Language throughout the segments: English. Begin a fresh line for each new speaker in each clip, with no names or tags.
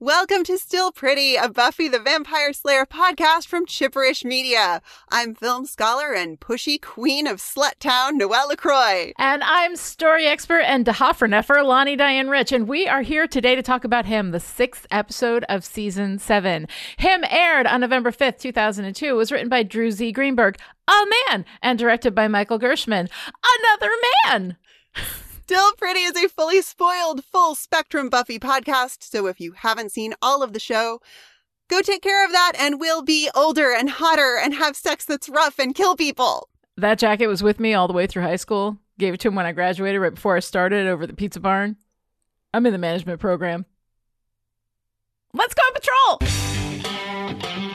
Welcome to Still Pretty, a Buffy the Vampire Slayer podcast from Chipperish Media. I'm film scholar and pushy queen of Slut Town, Noelle LaCroix.
And I'm story expert and Dehaferneffer, Lani Diane Rich. And we are here today to talk about him, the sixth episode of season seven. Him aired on November 5th, 2002. It was written by Drew Z. Greenberg, a man, and directed by Michael Gershman, another man.
Still Pretty is a fully spoiled, full spectrum Buffy podcast. So if you haven't seen all of the show, go take care of that and we'll be older and hotter and have sex that's rough and kill people.
That jacket was with me all the way through high school. Gave it to him when I graduated, right before I started over the pizza barn. I'm in the management program. Let's go on patrol!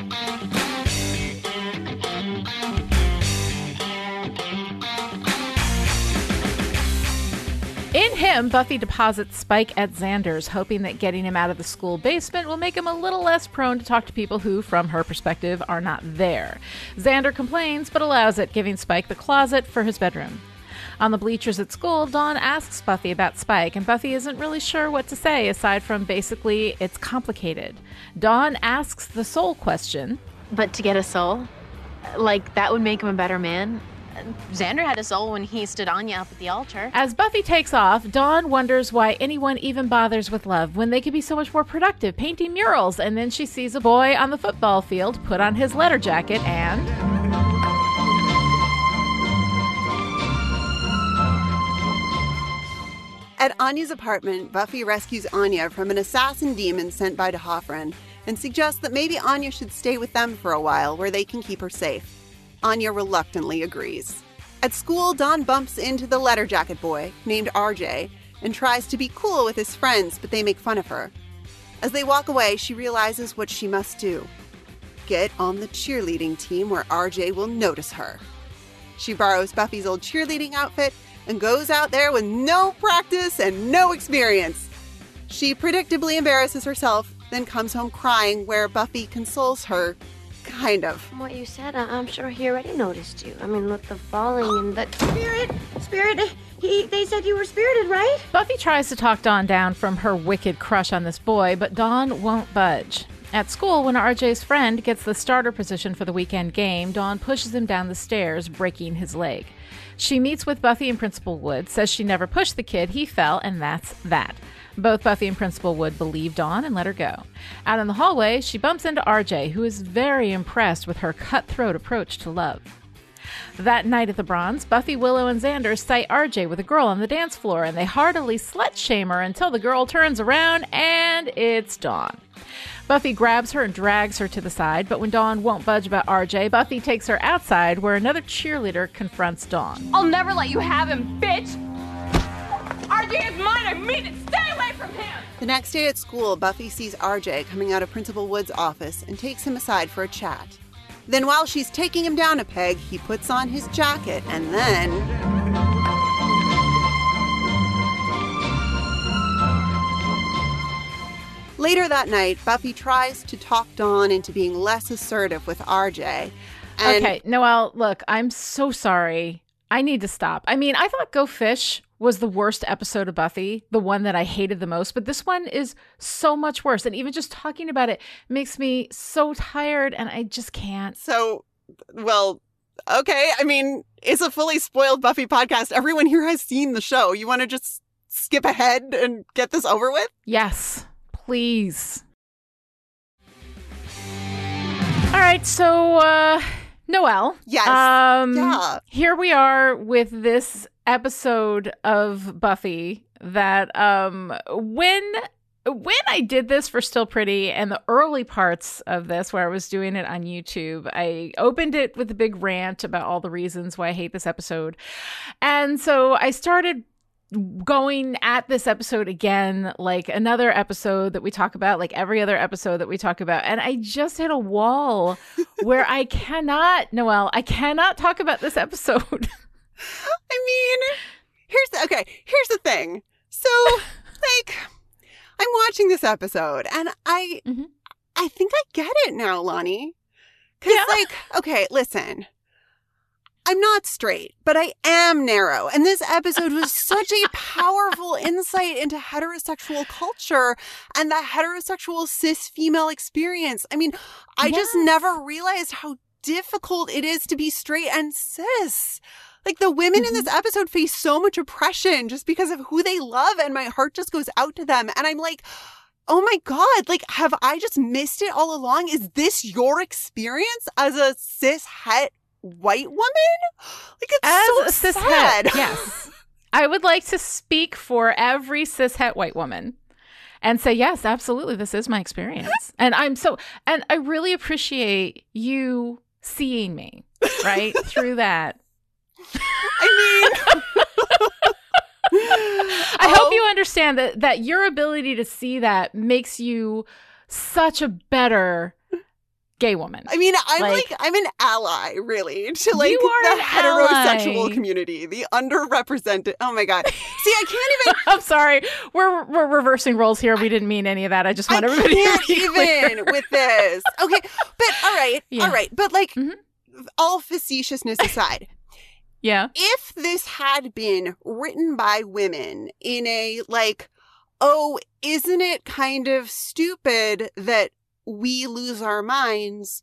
Him, Buffy deposits Spike at Xander's, hoping that getting him out of the school basement will make him a little less prone to talk to people who, from her perspective, are not there. Xander complains, but allows it, giving Spike the closet for his bedroom. On the bleachers at school, Dawn asks Buffy about Spike, and Buffy isn't really sure what to say aside from basically, it's complicated. Dawn asks the soul question.
But to get a soul, like that would make him a better man. Xander had a soul when he stood Anya up at the altar.
As Buffy takes off, Dawn wonders why anyone even bothers with love when they could be so much more productive painting murals, and then she sees a boy on the football field put on his letter jacket and.
At Anya's apartment, Buffy rescues Anya from an assassin demon sent by D'Hoffryn and suggests that maybe Anya should stay with them for a while where they can keep her safe. Anya reluctantly agrees. At school, Dawn bumps into the letter jacket boy, named RJ, and tries to be cool with his friends, but they make fun of her. As they walk away, she realizes what she must do get on the cheerleading team where RJ will notice her. She borrows Buffy's old cheerleading outfit and goes out there with no practice and no experience. She predictably embarrasses herself, then comes home crying, where Buffy consoles her Kind of.
From what you said, I- I'm sure he already noticed you. I mean, look, the falling and the spirit, spirit. He, they said you were spirited, right?
Buffy tries to talk Dawn down from her wicked crush on this boy, but Dawn won't budge. At school, when RJ's friend gets the starter position for the weekend game, Dawn pushes him down the stairs, breaking his leg. She meets with Buffy and Principal Wood, says she never pushed the kid, he fell, and that's that. Both Buffy and Principal Wood believe Dawn and let her go. Out in the hallway, she bumps into RJ, who is very impressed with her cutthroat approach to love. That night at the Bronze, Buffy, Willow, and Xander sight RJ with a girl on the dance floor, and they heartily slut shame her until the girl turns around and it's Dawn. Buffy grabs her and drags her to the side, but when Dawn won't budge about RJ, Buffy takes her outside where another cheerleader confronts Dawn.
I'll never let you have him, bitch! RJ is mine, I mean it! Stay away from him!
The next day at school, Buffy sees RJ coming out of Principal Wood's office and takes him aside for a chat. Then, while she's taking him down a peg, he puts on his jacket and then. Later that night, Buffy tries to talk Dawn into being less assertive with RJ. And
okay, Noelle, look, I'm so sorry. I need to stop. I mean, I thought Go Fish was the worst episode of Buffy, the one that I hated the most, but this one is so much worse. And even just talking about it makes me so tired and I just can't.
So, well, okay. I mean, it's a fully spoiled Buffy podcast. Everyone here has seen the show. You want to just skip ahead and get this over with?
Yes, please. All right, so uh Noelle.
Yes.
Um
Yeah.
here we are with this episode of Buffy that um when when I did this for Still Pretty and the early parts of this where I was doing it on YouTube, I opened it with a big rant about all the reasons why I hate this episode. And so I started going at this episode again like another episode that we talk about like every other episode that we talk about and i just hit a wall where i cannot noelle i cannot talk about this episode
I mean, here's the, okay. Here's the thing. So, like, I'm watching this episode, and I,
Mhm.
I think I get it now, Lani. Cause
Yeah.
like, okay, listen. I'm not straight, but I am narrow. And this episode was such a powerful insight into heterosexual culture and the heterosexual cis female experience. I mean, I just never realized how difficult it is to be straight and cis. Like the women in this mm-hmm. episode face so much oppression just because of who they love, and my heart just goes out to them. And I'm like, oh my God, like, have I just missed it all along? Is this your experience as a cis het white woman? Like, it's
As
so
a
sad.
yes. I would like to speak for every cis het white woman and say, yes, absolutely, this is my experience. and I'm so, and I really appreciate you seeing me, right? Through that.
I mean,
I
Oh.
hope you understand that that your ability to see that makes you such a better gay woman.
I mean, I'm
Like-
like, I'm an ally, really, to like
You are
the heterosexual
ally.
community, the underrepresented. Oh my god! See, I can't even.
I'm sorry. We're we're reversing roles here. We didn't mean any of that. I just want
I
everybody
can't
to be clear.
even with this. Okay, but all right,
Yeah.
all right, but like
Mhm.
all facetiousness aside,
Yeah.
if this had been written by women in a like, oh, isn't it kind of stupid that we lose our minds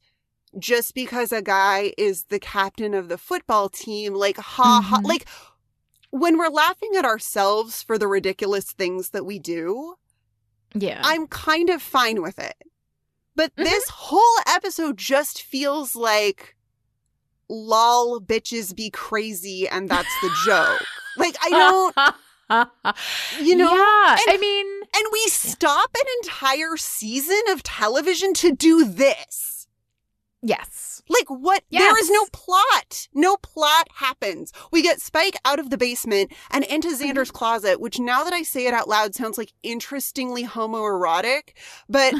just because a guy is the captain of the football team? Like, ha ha,
Mhm.
like when we're laughing at ourselves for the ridiculous things that we do,
Yeah.
I'm kind of fine with it. But
Mhm.
this whole episode just feels like lol bitches be crazy and that's the joke. like I don't you know
Yeah.
and-
I mean,
and we stop an entire season of television to do this.
yes.
Like what there is no plot. No plot happens. We get Spike out of the basement and into
Mm-hmm.
Xander's closet, which now that I say it out loud sounds like interestingly homoerotic, but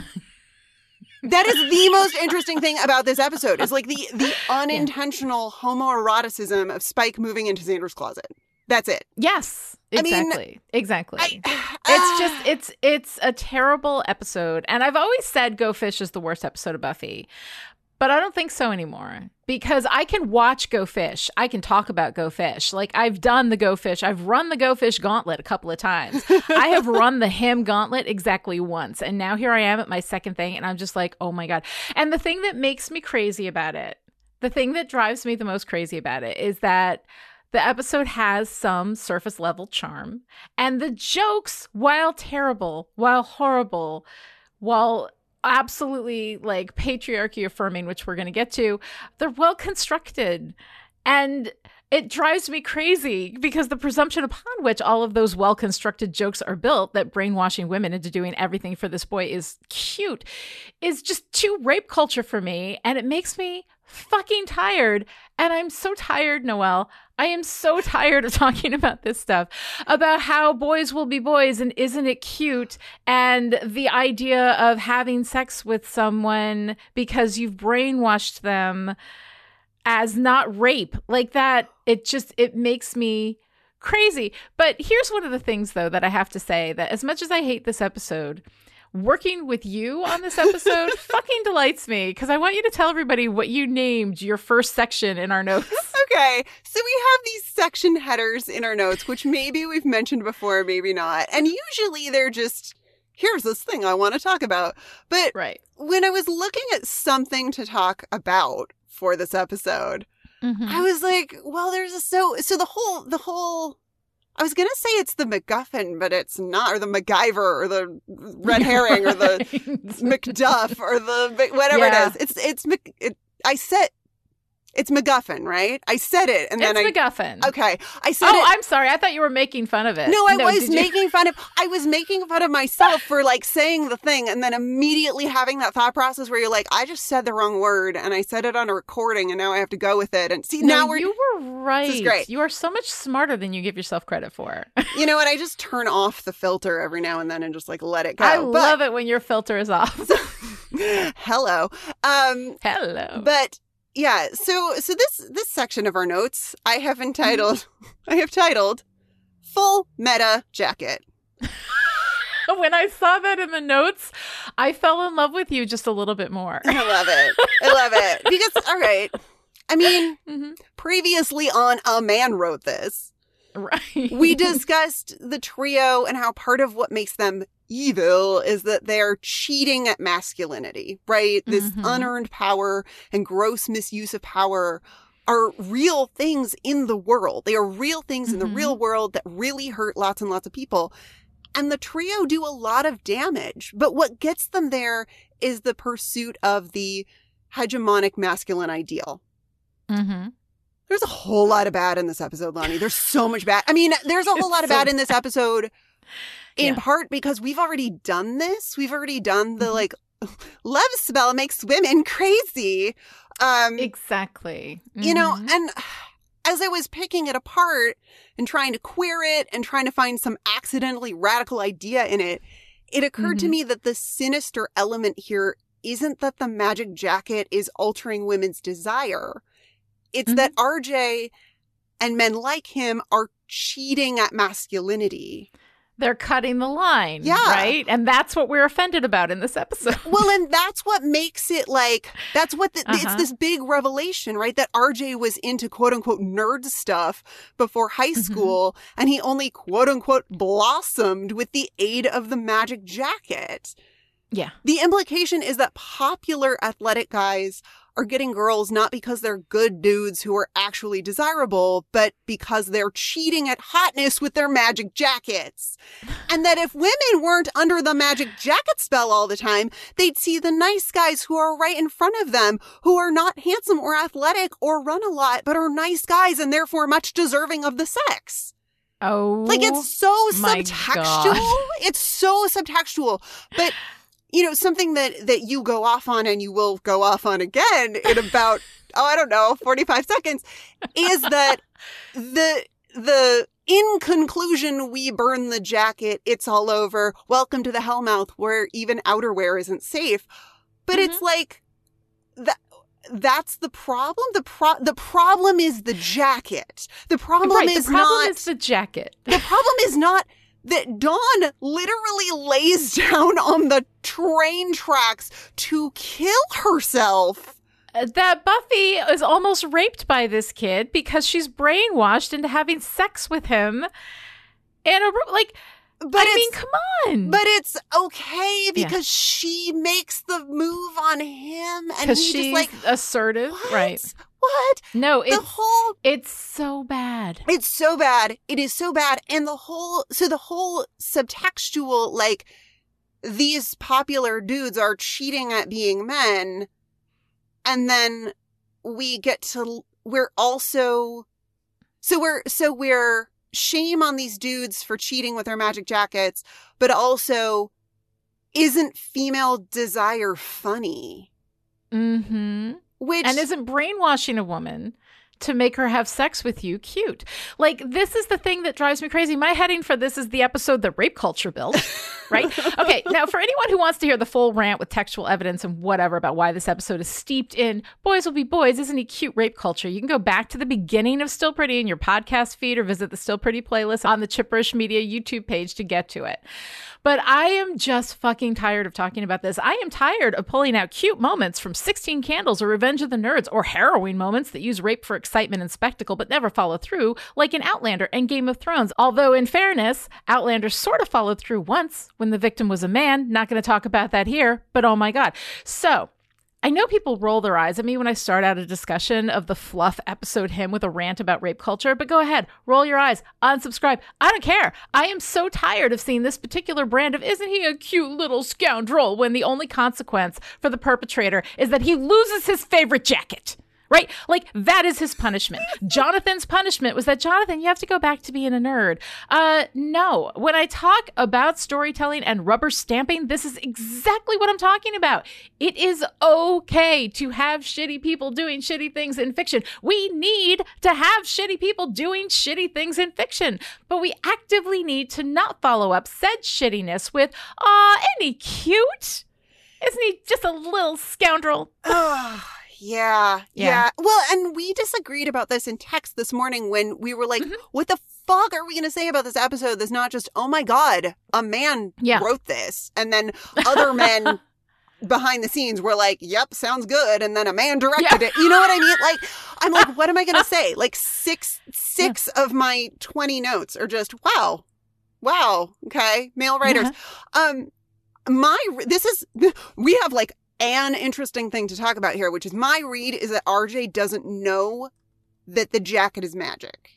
that is the most interesting thing about this episode is like the the unintentional homoeroticism of Spike moving into Xander's closet. That's it.
Yes.
I mean,
Exactly. exactly.
I-
it's just it's it's a terrible episode and i've always said go fish is the worst episode of buffy but i don't think so anymore because i can watch go fish i can talk about go fish like i've done the go fish i've run the go fish gauntlet a couple of times i have run the him gauntlet exactly once and now here i am at my second thing and i'm just like oh my god and the thing that makes me crazy about it the thing that drives me the most crazy about it is that the episode has some surface level charm, and the jokes, while terrible, while horrible, while absolutely like patriarchy affirming, which we're going to get to, they're well constructed. And it drives me crazy because the presumption upon which all of those well constructed jokes are built that brainwashing women into doing everything for this boy is cute is just too rape culture for me. And it makes me fucking tired. And I'm so tired, Noelle. I am so tired of talking about this stuff about how boys will be boys and isn't it cute? And the idea of having sex with someone because you've brainwashed them as not rape like that it just it makes me crazy but here's one of the things though that i have to say that as much as i hate this episode working with you on this episode fucking delights me because i want you to tell everybody what you named your first section in our notes
Okay, so we have these section headers in our notes, which maybe we've mentioned before, maybe not. And usually they're just, here's this thing I want to talk about. But
right
when I was looking at something to talk about for this episode,
Mhm.
I was like, well, there's a so, so the whole, the whole, I was going to say it's the MacGuffin, but it's not, or the MacGyver, or the red herring, or the McDuff, or the, whatever
Yeah.
it is. It's, it's, it, I said, it's MacGuffin, right? I said it, and then
it's
I,
MacGuffin.
Okay, I said
Oh,
it.
I'm sorry. I thought you were making fun of it.
no, I was
did you?
making fun of. I was making fun of myself for like saying the thing, and then immediately having that thought process where you're like, I just said the wrong word, and I said it on a recording, and now I have to go with it. And see,
No,
now we're,
you were right.
great.
You are so much smarter than you give yourself credit for.
you know what? I just turn off the filter every now and then and just like let it go.
I love it when your filter is off.
Hello. Um,
Hello.
but yeah, so so this this section of our notes I have entitled I have titled Full Meta Jacket.
when I saw that in the notes, I fell in love with you just a little bit more.
I love it. I love it. Because, all right, I mean,
Mhm.
previously on A Man Wrote This,
Right.
we discussed the trio and how part of what makes them evil is that they're cheating at masculinity, right? This
Mhm.
unearned power and gross misuse of power are real things in the world. They are real things in the real world that really hurt lots and lots of people. And the trio do a lot of damage. But what gets them there is the pursuit of the hegemonic masculine ideal.
Mm-hmm.
There's a whole lot of bad in this episode, Lani. There's so much bad. I mean, there's a whole lot of bad in this episode in
Yeah.
part because we've already done this. We've already done the
Mhm.
like love spell makes women crazy. Um
Exactly.
you know,
Mhm.
and as I was picking it apart and trying to queer it and trying to find some accidentally radical idea in it, it occurred to
Mhm.
me that the sinister element here isn't that the magic jacket is altering women's desire. It's
Mhm.
that RJ and men like him are cheating at masculinity.
They're cutting the line.
Yeah.
Right. And that's what we're offended about in this episode.
Well, and that's what makes it like that's what the, it's
Uh-huh.
this big revelation, right? That RJ was into quote unquote nerd stuff before high
Mhm.
school, and he only quote unquote blossomed with the aid of the magic jacket.
Yeah.
The implication is that popular athletic guys are getting girls not because they're good dudes who are actually desirable, but because they're cheating at hotness with their magic jackets. And that if women weren't under the magic jacket spell all the time, they'd see the nice guys who are right in front of them, who are not handsome or athletic or run a lot, but are nice guys and therefore much deserving of the sex.
Oh.
Like it's oh
so
subtextual.
God.
It's so subtextual. But you know, something that that you go off on and you will go off on again in about oh, I don't know, 45 seconds is that the the in conclusion we burn the jacket, it's all over. Welcome to the hellmouth where even outerwear isn't safe. But it's mm-hmm. like that that's the problem. The pro the problem is the jacket. The problem
right.
is
the problem
not
is the jacket.
the problem is not that Dawn literally lays down on the train tracks to kill herself.
Uh, that Buffy is almost raped by this kid because she's brainwashed into having sex with him. And a, like,
But
I mean, come on.
but it's okay
Yeah.
because she makes the move on him and
because
he
she's
just like
assertive,
what?
right?
What?
No,
the
it's
whole
it's so bad.
It's so bad. It is so bad. And the whole, so the whole subtextual, like, these popular dudes are cheating at being men. And then we get to, we're also, so we're, so we're shame on these dudes for cheating with their magic jackets, but also isn't female desire funny?
Mm-hmm.
Which,
And isn't brainwashing a woman to make her have sex with you cute? Like this is the thing that drives me crazy. My heading for this is the episode that rape culture built, right? Okay, now for anyone who wants to hear the full rant with textual evidence and whatever about why this episode is steeped in boys will be boys, isn't he cute rape culture? You can go back to the beginning of Still Pretty in your podcast feed or visit the Still Pretty playlist on the Chipperish Media YouTube page to get to it. But I am just fucking tired of talking about this. I am tired of pulling out cute moments from 16 Candles or Revenge of the Nerds or harrowing moments that use rape for excitement and spectacle but never follow through, like in Outlander and Game of Thrones. Although, in fairness, Outlander sort of followed through once when the victim was a man. Not going to talk about that here, but oh my God. So, I know people roll their eyes at me when I start out a discussion of the fluff episode him with a rant about rape culture, but go ahead, roll your eyes, unsubscribe. I don't care. I am so tired of seeing this particular brand of isn't he a cute little scoundrel when the only consequence for the perpetrator is that he loses his favorite jacket. Right? Like that is his punishment. Jonathan's punishment was that Jonathan, you have to go back to being a nerd. Uh no. When I talk about storytelling and rubber stamping, this is exactly what I'm talking about. It is okay to have shitty people doing shitty things in fiction. We need to have shitty people doing shitty things in fiction, but we actively need to not follow up said shittiness with, "Ah, isn't he cute? Isn't he just a little scoundrel?"
Yeah,
Yeah.
yeah, Well, and we disagreed about this in text this morning when we were like,
Mhm.
what the fuck are we going to say about this episode that's not just, oh my God, a man
Yeah.
wrote this? And then other men behind the scenes were like, yep, sounds good. And then a man directed
Yeah.
it. You know what I mean? Like, I'm like, what am I going to say? Like six, six of my 20 notes are just, wow, wow. Okay. Male writers. Um, my, this is, we have like an interesting thing to talk about here, which is my read is that RJ doesn't know that the jacket is magic.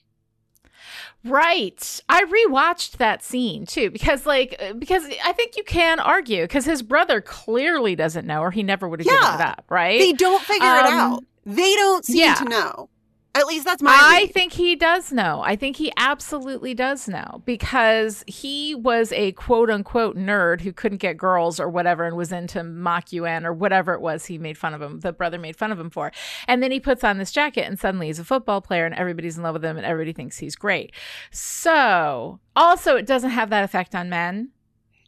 Right. I rewatched that scene too because like because I think you can argue cuz his brother clearly doesn't know or he never would have
Yeah.
given it up, right?
They don't figure it
Um,
out. They don't seem
yeah.
to know. At least that's my
I
read.
think he does know. I think he absolutely does know because he was a quote unquote nerd who couldn't get girls or whatever and was into mock UN or whatever it was he made fun of him, the brother made fun of him for. And then he puts on this jacket and suddenly he's a football player and everybody's in love with him and everybody thinks he's great. So, also, it doesn't have that effect on men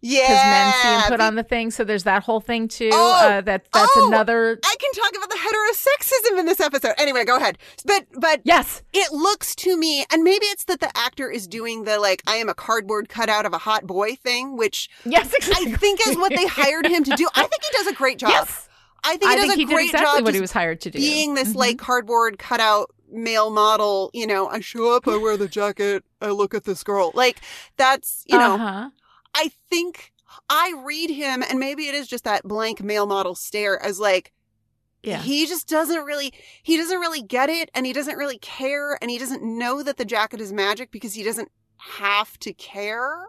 yeah.
because men see him put on the thing. So, there's that whole thing too.
Oh,
uh, that, that's
oh,
another.
I can talk about the heterosexism in this episode. Anyway, go ahead. But but
Yes.
it looks to me, and maybe it's that the actor is doing the like I am a cardboard cutout of a hot boy thing, which
Yes,
I think is what they hired him to do. I think he does a great job.
Yes.
I think he
I
does
think
a
he did
great
exactly
job
what he was hired to do.
being this
Mhm.
like cardboard cutout male model. You know, I show up, I wear the jacket, I look at this girl. Like that's you know,
Uh-huh.
I think I read him, and maybe it is just that blank male model stare as like
Yeah.
he just doesn't really he doesn't really get it and he doesn't really care and he doesn't know that the jacket is magic because he doesn't have to care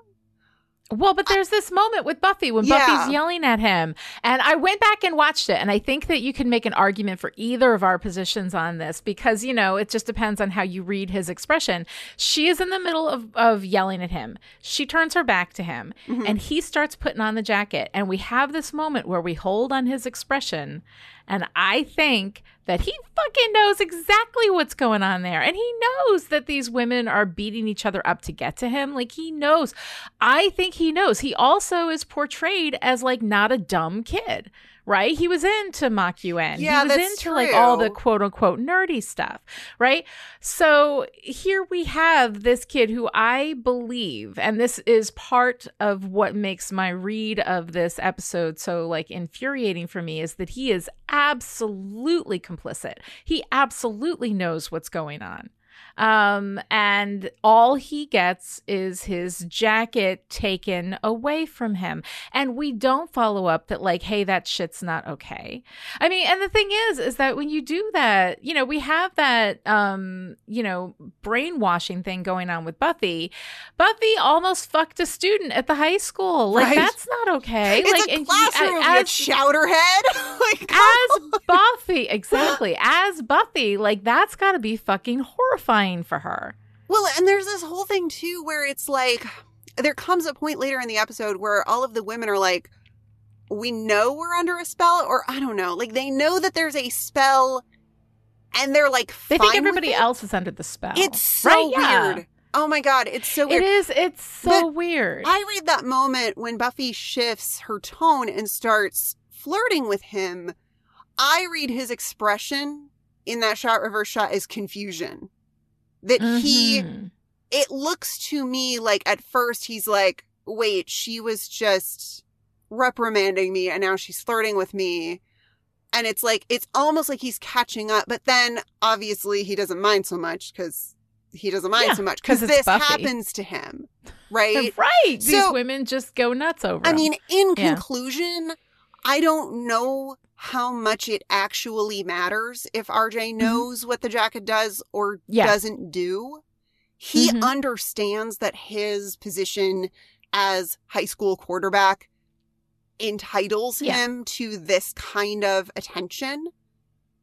Well, but there's this moment with Buffy when
Yeah.
Buffy's yelling at him. And I went back and watched it. And I think that you can make an argument for either of our positions on this because, you know, it just depends on how you read his expression. She is in the middle of, of yelling at him. She turns her back to him mm-hmm. and he starts putting on the jacket. And we have this moment where we hold on his expression. And I think that he fucking knows exactly what's going on there. And he knows that these women are beating each other up to get to him. Like he knows. I think he knows. He also is portrayed as like not a dumb kid. Right? He was into mock UN.
Yeah,
he was
that's
into like all the quote unquote nerdy stuff. Right? So here we have this kid who I believe, and this is part of what makes my read of this episode so like infuriating for me, is that he is absolutely complicit. He absolutely knows what's going on. Um, and all he gets is his jacket taken away from him. And we don't follow up that, like, hey, that shit's not okay. I mean, and the thing is, is that when you do that, you know, we have that, um, you know, brainwashing thing going on with Buffy. Buffy almost fucked a student at the high school. Like,
Right.
that's not okay.
it's
like,
a
and
classroom you
as-
chowderhead like
as Buffy, exactly. As Buffy, like that's got to be fucking horrifying for her.
Well, and there's this whole thing too where it's like there comes a point later in the episode where all of the women are like, we know we're under a spell, or I don't know, like they know that there's a spell, and they're like,
They think everybody
it.
else is under the spell.
It's so
Right? Yeah.
weird. Oh my god, it's so
It
weird.
is. It's so
But
weird.
I read that moment when Buffy shifts her tone and starts flirting with him. I read his expression in that shot reverse shot as confusion. That he
Mhm.
it looks to me like at first he's like, wait, she was just reprimanding me and now she's flirting with me. And it's like, it's almost like he's catching up. But then obviously he doesn't mind so much because he doesn't mind
Yeah,
so much because this
Buffy.
happens to him. Right.
Right. These women just go nuts over.
I
him.
mean, in
Yeah.
conclusion, I don't know how much it actually matters if RJ knows what the jacket does or
Mm-hmm. Yeah.
doesn't do. He
Mhm.
understands that his position as high school quarterback entitles
Yeah.
him to this kind of attention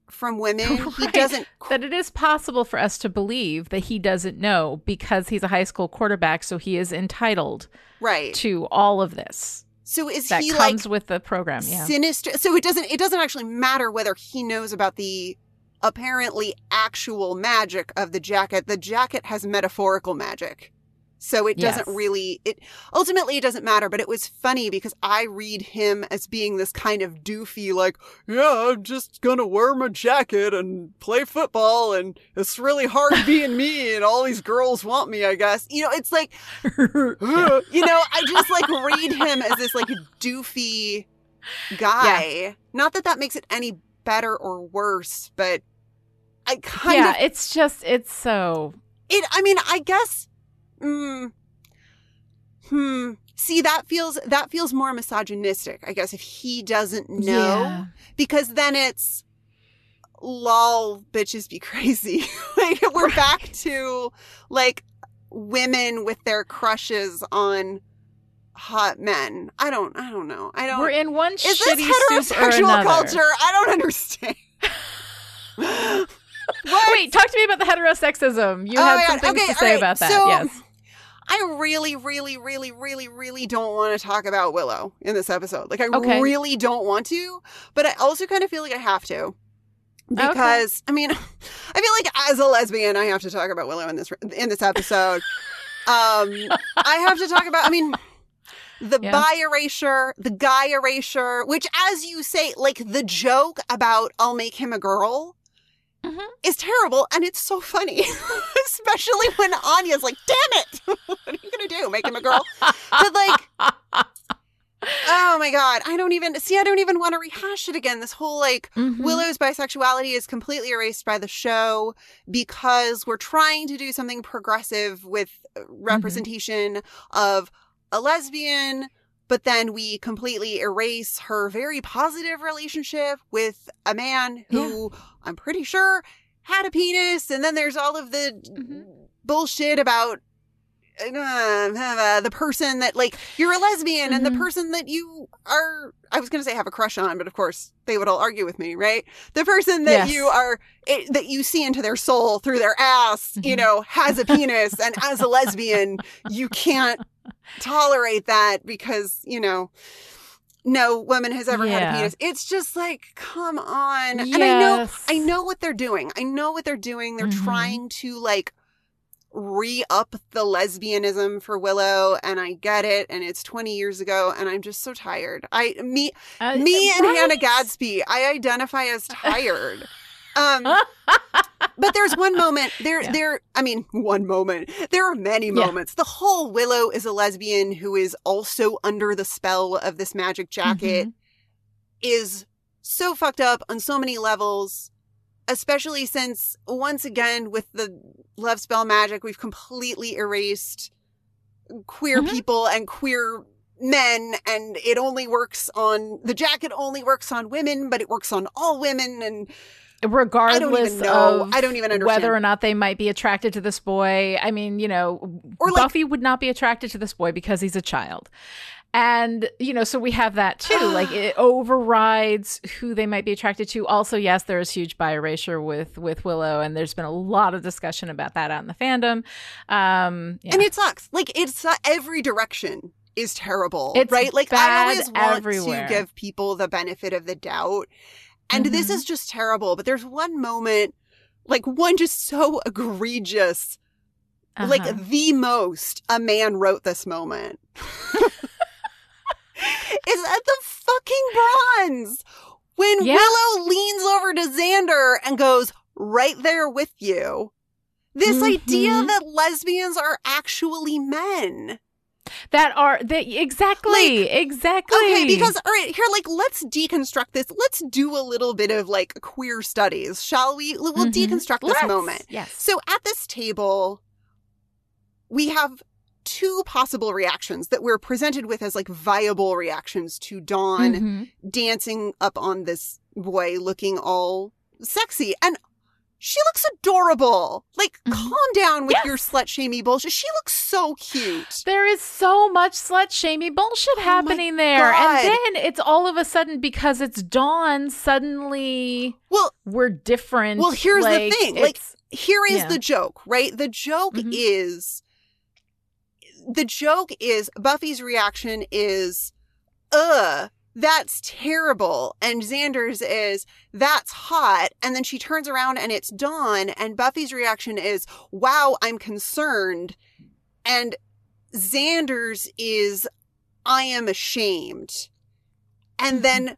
from women. He doesn't
that it is possible for us to believe that he doesn't know because he's a high school quarterback, so he is entitled
right.
to all of this
So is
that
he like
comes with the program. Yeah.
sinister so it doesn't it doesn't actually matter whether he knows about the apparently actual magic of the jacket the jacket has metaphorical magic so it doesn't
Yes.
really it ultimately it doesn't matter but it was funny because i read him as being this kind of doofy like yeah i'm just gonna wear my jacket and play football and it's really hard being me and all these girls want me i guess you know it's like you know, I just like read him as this like doofy guy. Not that that makes it any better or worse, but I kind
yeah,
of Yeah,
it's just it's so
it. I mean, I guess. Mm, hmm. See, that feels that feels more misogynistic. I guess if he doesn't know,
Yeah.
because then it's lol bitches be crazy like we're back to like women with their crushes on hot men i don't i don't know i don't
We're in one
is this
shitty soup or
heterosexual culture i don't understand?
Wait, talk to me about the heterosexism. You
Oh
had
my
some things
Okay,
to say
right.
about that.
So-
yes.
I really, really, really, really, really don't want to talk about Willow in this episode. Like, I
Okay.
really don't want to, but I also kind of feel like I have to. Because I mean, I feel like as a lesbian, I have to talk about Willow in this in this episode. um, I have to talk about. I mean, the
Yeah.
bi erasure, the guy erasure, which, as you say, like the joke about "I'll make him a girl."
Mhm.
Is terrible and it's so funny, especially when Anya's like, "Damn it, what are you gonna do? Make him a girl?" But like, oh my god, I don't even see. I don't even want to rehash it again. This whole like
Mhm.
Willow's bisexuality is completely erased by the show because we're trying to do something progressive with uh,
Mm-hmm.
representation of a lesbian, but then we completely erase her very positive relationship with a man who I'm pretty sure had a penis. And then there's all of the
Mhm.
bullshit about. Uh, the person that like you're a lesbian and the
Mhm.
person that you are i was going to say have a crush on but of course they would all argue with me right the person that
Yes.
you are it, that you see into their soul through their ass you
Mhm.
know has a penis and as a lesbian you can't tolerate that because you know no woman has ever had a penis. It's just like come on. And i know i know what they're doing. I know what they're doing. They're
Mhm.
trying to like re-up the lesbianism for willow and i get it and it's 20 years ago and i'm just so tired. I me
Uh,
me and
right?
Hannah Gadsby, I identify as tired. Um, but there's one moment there.
Yeah.
There, I mean, one moment. There are many
Yeah.
moments. The whole Willow is a lesbian who is also under the spell of this magic jacket
Mhm.
is so fucked up on so many levels. Especially since once again with the love spell magic, we've completely erased queer
Mhm.
people and queer men and it only works on the jacket only works on women but it works on all women and
regardless
know.
of
I don't even understand.
whether or not they might be attracted to this boy. I mean, you know,
Or like-
Buffy would not be attracted to this boy because he's a child. And, you know, so we have that too. like it overrides who they might be attracted to. Also, yes, there is huge bi erasure with with Willow, and there's been a lot of discussion about that out in the fandom. Um yeah.
and it sucks like it's uh, every direction is terrible
It's
right like i always want
everywhere.
to give people the benefit of the doubt and this
Mhm.
is just terrible but there's one moment like one just so egregious
Uh-huh.
like the most a man wrote this moment is at the fucking bronze when
Yeah.
willow leans over to xander and goes right there with you this idea
Mhm.
that lesbians are actually men
that are they exactly, exactly.
okay because all right here like let's deconstruct this let's do a little bit of like queer studies shall we we'll
Mhm.
deconstruct this
Let's.
moment
Yes.
So at this table, we have two possible reactions that we're presented with as like viable reactions to Dawn
Mhm.
dancing up on this boy looking all sexy. And she looks adorable. Like,
Mhm.
calm down with
Yes.
your slut shamey bullshit. She looks so cute.
There is so much slut shamey bullshit
Oh
happening there.
God.
And then it's all of a sudden because it's dawn, suddenly
Well,
we're different.
Well, here's the thing, like- here is
Yeah.
the joke, right? The joke
Mhm.
is the joke is Buffy's reaction is, ugh, that's terrible. And Xander's is, that's hot. And then she turns around and it's Dawn. And Buffy's reaction is, wow, I'm concerned. And Xander's is, I am ashamed. And
Mhm.
then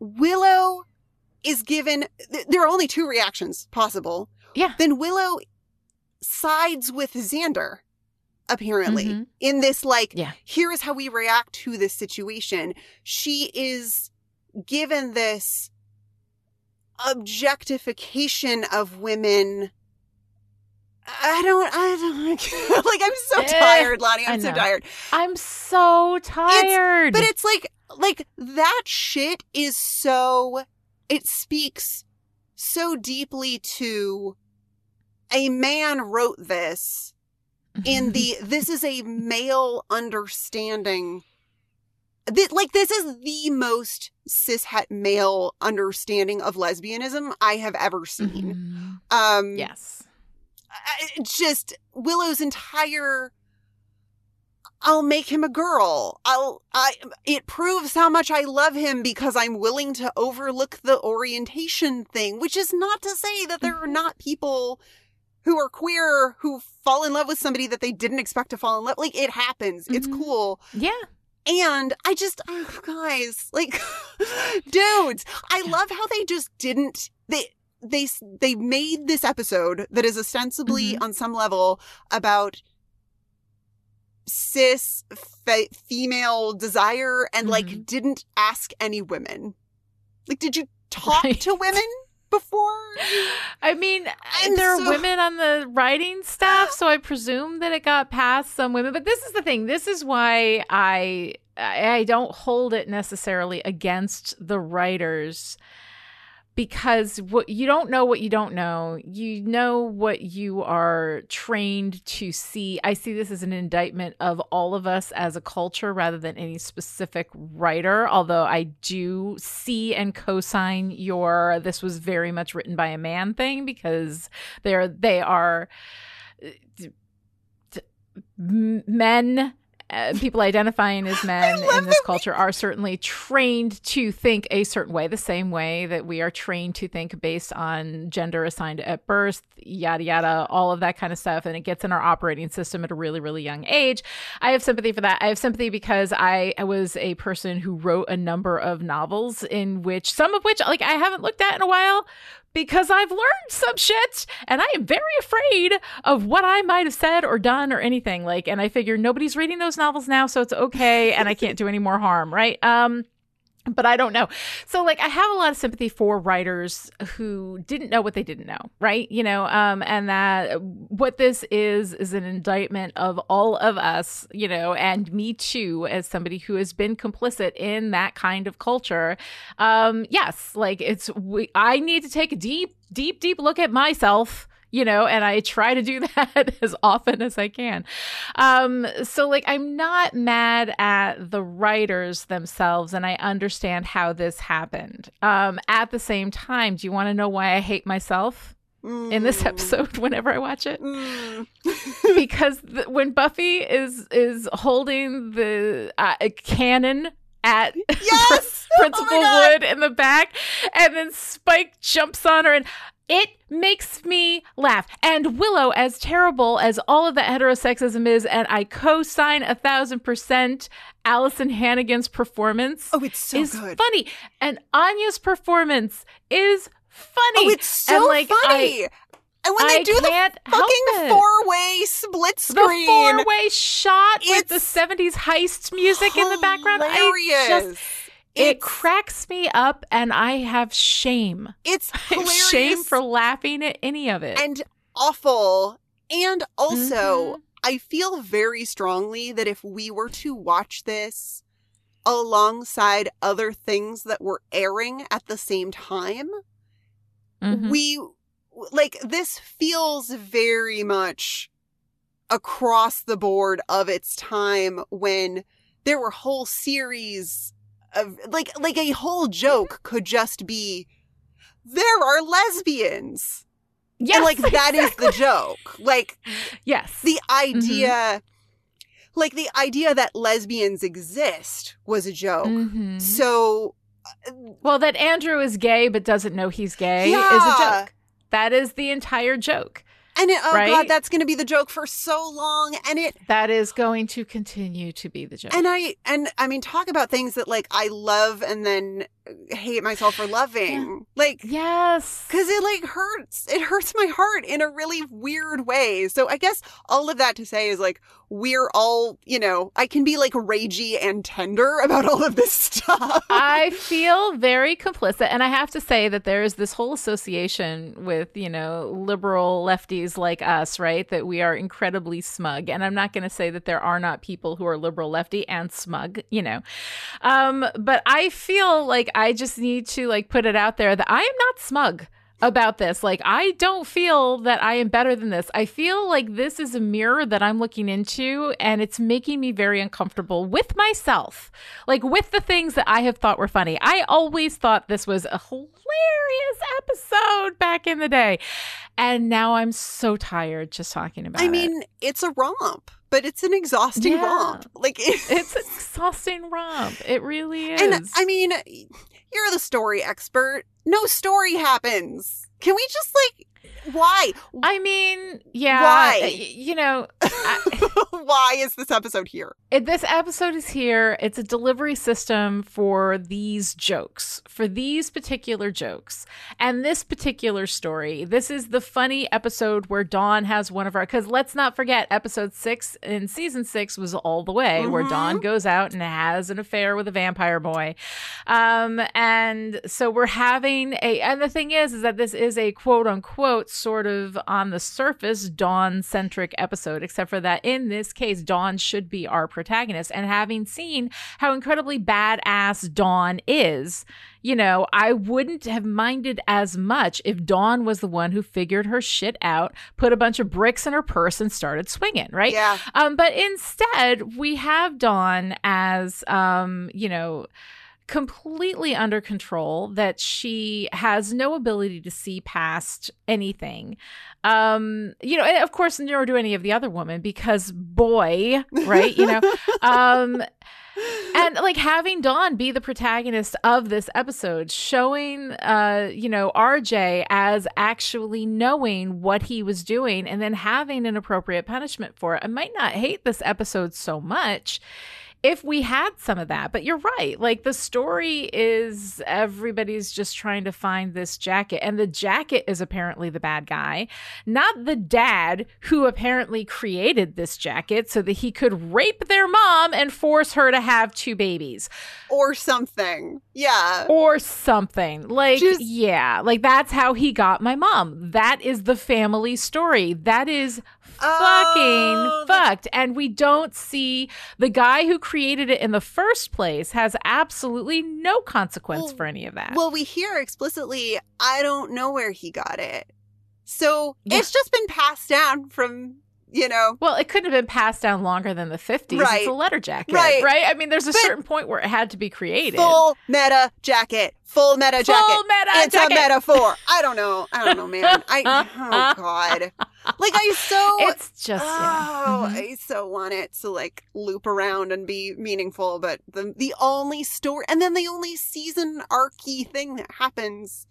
Willow is given, th- there are only two reactions possible
yeah.
then Willow sides with Xander, apparently,
Mhm.
in this like,
Yeah.
here is how we react to this situation. She is given this objectification of women. I don't, I don't, like, like I'm so
Eh,
tired,
Lani.
I'm so tired.
I'm so tired.
But it's like, like that shit is so, it speaks so deeply to a man wrote this in the, this is a male understanding. That, like, this is the most cishet male understanding of lesbianism I have ever seen.
Mhm.
Um,
yes.
I- just Willow's entire I'll make him a girl. I'll I it proves how much I love him because I'm willing to overlook the orientation thing, which is not to say that there are not people who are queer who fall in love with somebody that they didn't expect to fall in love. Like it happens. It's
Mhm.
cool.
Yeah.
And I just, oh, guys, like, dudes, I love how they just didn't, they, they, they made this episode that is ostensibly on some level about cis fe- female desire and like
Mhm.
didn't ask any women. Like, did you talk
Right.
to women before?
I mean,
I'm
there are women on the writing staff, so I presume that it got past some women. But this is the thing. This is why I I don't hold it necessarily against the writers because what you don't know what you don't know. You know what you are trained to see. I see this as an indictment of all of us as a culture rather than any specific writer, although I do see and co-sign your this was very much written by a man thing because they're they are uh, men uh, people identifying as men in this culture are certainly trained to think a certain way, the same way that we are trained to think based on gender assigned at birth, yada, yada, all of that kind of stuff. And it gets in our operating system at a really, really young age. I have sympathy for that. I have sympathy because I was a person who wrote a number of novels in which some of which, like, I haven't looked at in a while because I've learned some shit and I am very afraid of what I might have said or done or anything like and I figure nobody's reading those novels now so it's okay and I can't do any more harm, right? Um but I don't know. So like I have a lot of sympathy for writers who didn't know what they didn't know, right? You know, um and that what this is is an indictment of all of us, you know, and me too as somebody who has been complicit in that kind of culture. Um yes, like it's we, I need to take a deep deep deep look at myself you know, and I try to do that as often as I can. Um, so like I'm not mad at the writers themselves and I understand how this happened. Um, at the same time, do you want to know why I hate myself in this
Mm.
episode whenever I watch it?
Mm.
because th- when Buffy is is holding the uh, cannon at
Yes!
Principal
Oh.
Wood in the back, and then Spike jumps on her, and it makes me laugh. And Willow, as terrible as all of that heterosexism is, and I co-sign a thousand percent Alyson Hannigan's performance
Oh, it's so
is
good.
funny, and Anya's performance is funny.
Oh, it's so
And, like,
funny. and when they
I
do the fucking four way split screen, the
four way shot with the 70s heist music in the background. I
hilarious.
just it cracks me up and I have shame.
It's
shame for laughing at any of it.
and awful. And also,
Mhm.
I feel very strongly that if we were to watch this alongside other things that were airing at the same time,
Mhm.
we like this feels very much across the board of its time when there were whole series of like like a whole joke could just be there are lesbians
yes,
and like that is the joke like
yes.
the idea like the idea that lesbians exist was a joke
Mhm.
so
well, that Andrew is gay but doesn't know he's gay is a joke. That is the entire joke.
And it, oh
Right?
god that's going to be the joke for so long and it
That is going to continue to be the joke.
and i and i mean talk about things that like i love and then uh, hate myself for loving like
yes.
because it like hurts it hurts my heart in a really weird way so i guess all of that to say is like we're all, you know, I can be like ragey and tender about all of this stuff.
I feel very complicit. And I have to say that there is this whole association with, you know, liberal lefties like us, right? That we are incredibly smug. And I'm not going to say that there are not people who are liberal lefty and smug, you know. Um, but I feel like I just need to like put it out there that I am not smug about this. Like, I don't feel that I am better than this. I feel like this is a mirror that I'm looking into, and it's making me very uncomfortable with myself, like with the things that I have thought were funny. I always thought this was a hilarious episode back in the day. And now I'm so tired just talking about it.
I
it.
mean, it's a romp, but it's an exhausting
Yeah.
romp. Like, it-
it's an exhausting romp. It really is.
and I mean, you're the story expert. No story happens. Can we just like, why?
I mean, yeah.
Why?
You know, I,
why is this episode here?
It- this episode is here. It's a delivery system for these jokes, for these particular jokes, and this particular story. This is the funny episode where Dawn has one of our. Because let's not forget, episode six in season six was all the way where Dawn goes out and has an affair with a vampire boy, um, and so we're having a. And the thing is, is that this is a quote unquote sort of on the surface Dawn centric episode, except for that in this case, Dawn should be our protagonist. And having seen how incredibly badass Dawn is, you know, I wouldn't have minded as much if Dawn was the one who figured her shit out, put a bunch of bricks in her purse, and started swinging, right?
Yeah.
Um, but instead, we have Dawn as, um, you know, completely under control that she has no ability to see past anything um you know and of course nor do any of the other women because boy right you know um and like having Dawn be the protagonist of this episode, showing uh, you know, RJ as actually knowing what he was doing and then having an appropriate punishment for it. I might not hate this episode so much if we had some of that. But you're right. Like the story is everybody's just trying to find this jacket, and the jacket is apparently the bad guy, not the dad who apparently created this jacket so that he could rape their mom and force her to have two babies
Or something. Yeah.
or something. Like,
Just-
yeah, like that's how he got my mom. That is the family story. That is
Oh, that's-
fucked. And we don't see the guy who created it in the first place has absolutely no consequence
Well-
for any of that.
Well, we hear explicitly, I don't know where he got it. So
Yeah.
it's just been passed down from, you know,
Well, it couldn't have been passed down longer than the 50s.
Right.
It's a letter jacket,
Right.
right? I mean, there's a
But-
certain point where it had to be created.
full meta jacket. Full meta
Full
jacket.
Full meta
it's
jacket.
a metaphor. I don't know. I don't know, man. I oh god. Like I so
it's just yeah.
Oh,
Mhm.
I so want it to like loop around and be meaningful, but the the only story and then the only season arcy thing that happens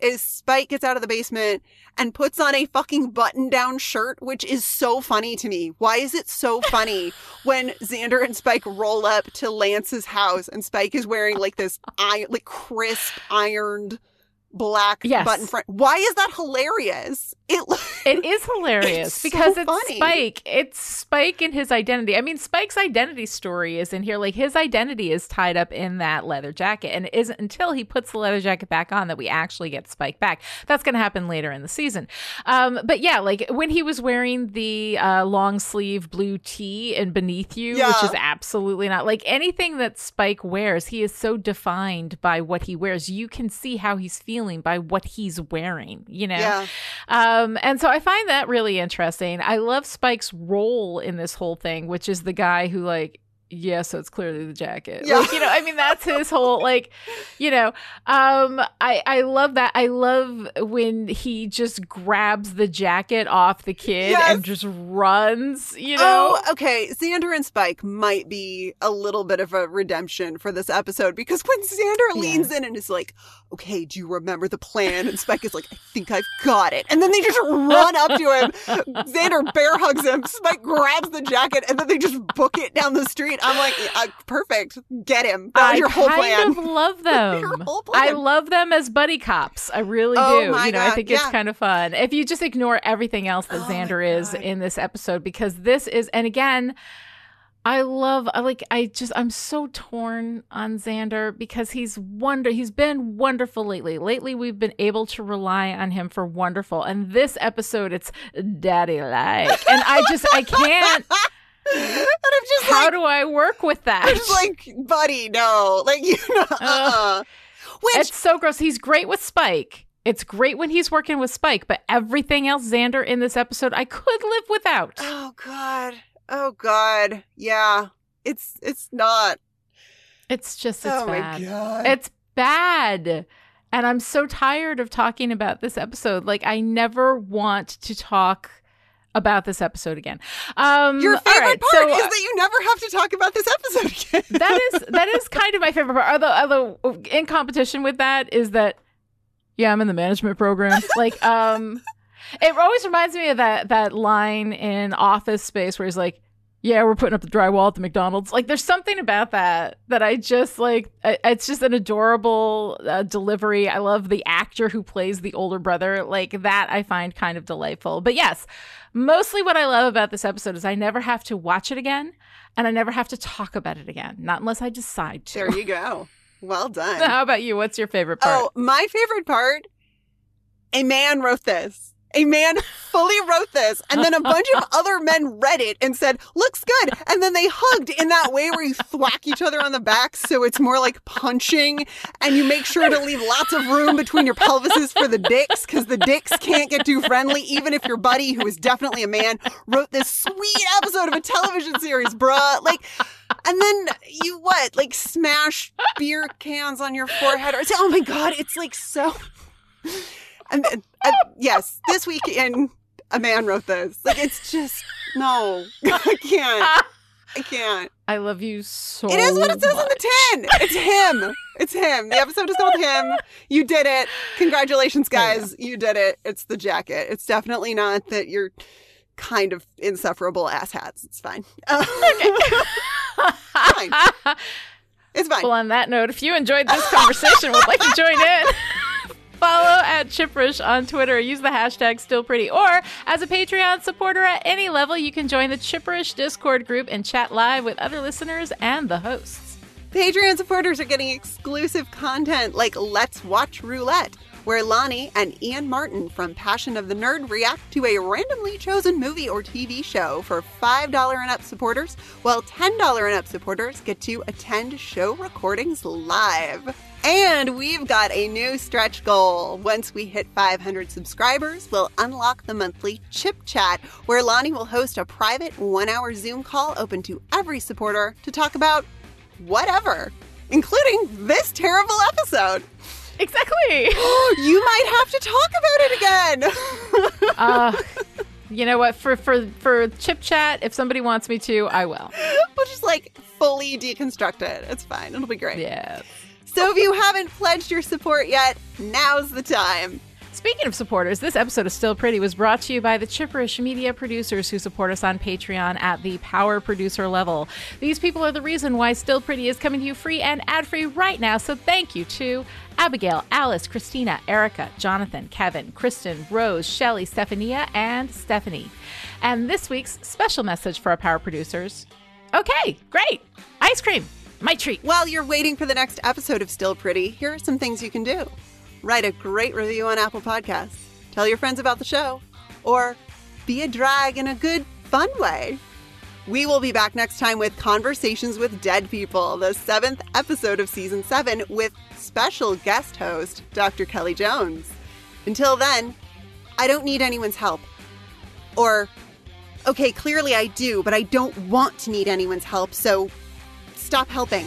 is Spike gets out of the basement and puts on a fucking button down shirt, which is so funny to me. Why is it so funny when Xander and Spike roll up to Lance's house and Spike is wearing like this iron, like crisp ironed black
Yes.
button front? Why is that hilarious? It
It is hilarious
It's so
because it's
funny.
Spike. It's Spike and his identity. I mean, Spike's identity story is in here. Like his identity is tied up in that leather jacket, and it isn't until he puts the leather jacket back on that we actually get Spike back. That's going to happen later in the season. Um, but yeah, like when he was wearing the uh, long sleeve blue tee and beneath you, which is absolutely not like anything that Spike wears. He is so defined by what he wears. You can see how he's feeling by what he's wearing. You know.
yeah.
Um, and so I find that really interesting. I love Spike's role in this whole thing, which is the guy who like yeah, so it's clearly the jacket.
Yeah.
Like, you know, I mean that's his whole like, you know, um I I love that. I love when he just grabs the jacket off the kid
Yes.
and just runs, you know.
Oh, okay. Xander and Spike might be a little bit of a redemption for this episode because when Xander leans in and is like, okay, do you remember the plan? And Spike is like, I think I've got it. And then they just run up to him. Xander bear hugs him. Spike grabs the jacket and then they just book it down the street. I'm like, uh, perfect. Get him. That was
I
your whole plan.
I love them.
Your whole
I love them as buddy cops. I really
Oh
do. you know, I
God,
think it's kind of fun. If you just ignore everything else that
Oh
Xander is
God.
in this episode, because this is, and again, I love, I like, I just, I'm so torn on Xander because he's wonder, he's been wonderful lately. Lately, we've been able to rely on him for wonderful. And this episode, it's daddy like. And I just, I can't,
and I'm just
how
like,
do I work with that?
I'm just like, buddy, no. Like, you know, uh-uh. Which,
It's so gross. He's great with Spike. It's great when he's working with Spike, but everything else Xander in this episode I could live without.
oh God. Oh God. Yeah. It's, it's not.
It's just it's
oh my. God.
It's bad. And I'm so tired of talking about this episode. Like I never want to talk about this episode again. Um
Your favorite
right,
part
so,
is that you never have to talk about this episode again.
that is that is kind of my favorite part. Although, although in competition with that is that yeah, I'm in the management program. Like, um, it always reminds me of that that line in Office Space where he's like, "Yeah, we're putting up the drywall at the McDonald's." Like, there's something about that that I just like. I- It's just an adorable uh, delivery. I love the actor who plays the older brother. Like that, I find kind of delightful. But yes, mostly what I love about this episode is I never have to watch it again. And I never have to talk about it again, not unless I decide to.
there you go. Well done.
How about you? What's your favorite part?
Oh, my favorite part a man wrote this. A man fully wrote this, and then a bunch of other men read it and said, Looks good. And then they hugged in that way where you thwack each other on the back so it's more like punching, and you make sure to leave lots of room between your pelvises for the dicks because the dicks can't get too friendly, even if your buddy, who is definitely a man, wrote this sweet episode of a television series, bruh. Like, and then you what? Like smash beer cans on your forehead? Or oh my god, it's like so. And, and- and yes, this weekend a man wrote this. Like it's just no, I can't. I can't.
I love you so.
It is what it says on
much.
the tin. It's him. It's him. The episode is called him. You did it. Congratulations, guys. You did it. It's the jacket. It's definitely not that you're kind of insufferable asshats. It's fine. Uh, fine. It's fine.
well, on that note, if you enjoyed this conversation, would like to join in. Follow at Chipperish on Twitter. Use the hashtag StillPretty. Or as a Patreon supporter at any level, you can join the Chipperish Discord group and chat live with other listeners and the hosts.
Patreon supporters are getting exclusive content like Let's Watch Roulette, where Lani and Ian Martin from Passion of the Nerd react to a randomly chosen movie or TV show for $5 and up supporters, while $10 and up supporters get to attend show recordings live. And we've got a new stretch goal. Once we hit 500 subscribers, we'll unlock the monthly Chip Chat, where Lani will host a private one hour Zoom call open to every supporter to talk about whatever, including this terrible episode.
Exactly.
you might have to talk about it again.
uh, you know what? For for for Chip Chat, if somebody wants me to, I will.
we'll just like fully deconstruct it. It's fine. It'll be great.
Yeah.
So if you haven't pledged your support yet, now's the time.
Speaking of supporters, this episode of Still Pretty was brought to you by the Chipperish media producers who support us on Patreon at the power producer level. These people are the reason why Still Pretty is coming to you free and ad free right now, so thank you to Abigail, Alice, Christina, Erica, Jonathan, Kevin, Kristen, Rose, Shelly, Stephania, and Stephanie. And this week's special message for our power producers okay, great, ice cream, my treat.
While you're waiting for the next episode of Still Pretty, here are some things you can do. Write a great review on Apple Podcasts. Tell your friends about the show. Or be a drag in a good, fun way. We will be back next time with Conversations with Dead People, the seventh episode of season seven, with special guest host, Dr. Kelly Jones. Until then, I don't need anyone's help. Or, okay, clearly I do, but I don't want to need anyone's help, so stop helping.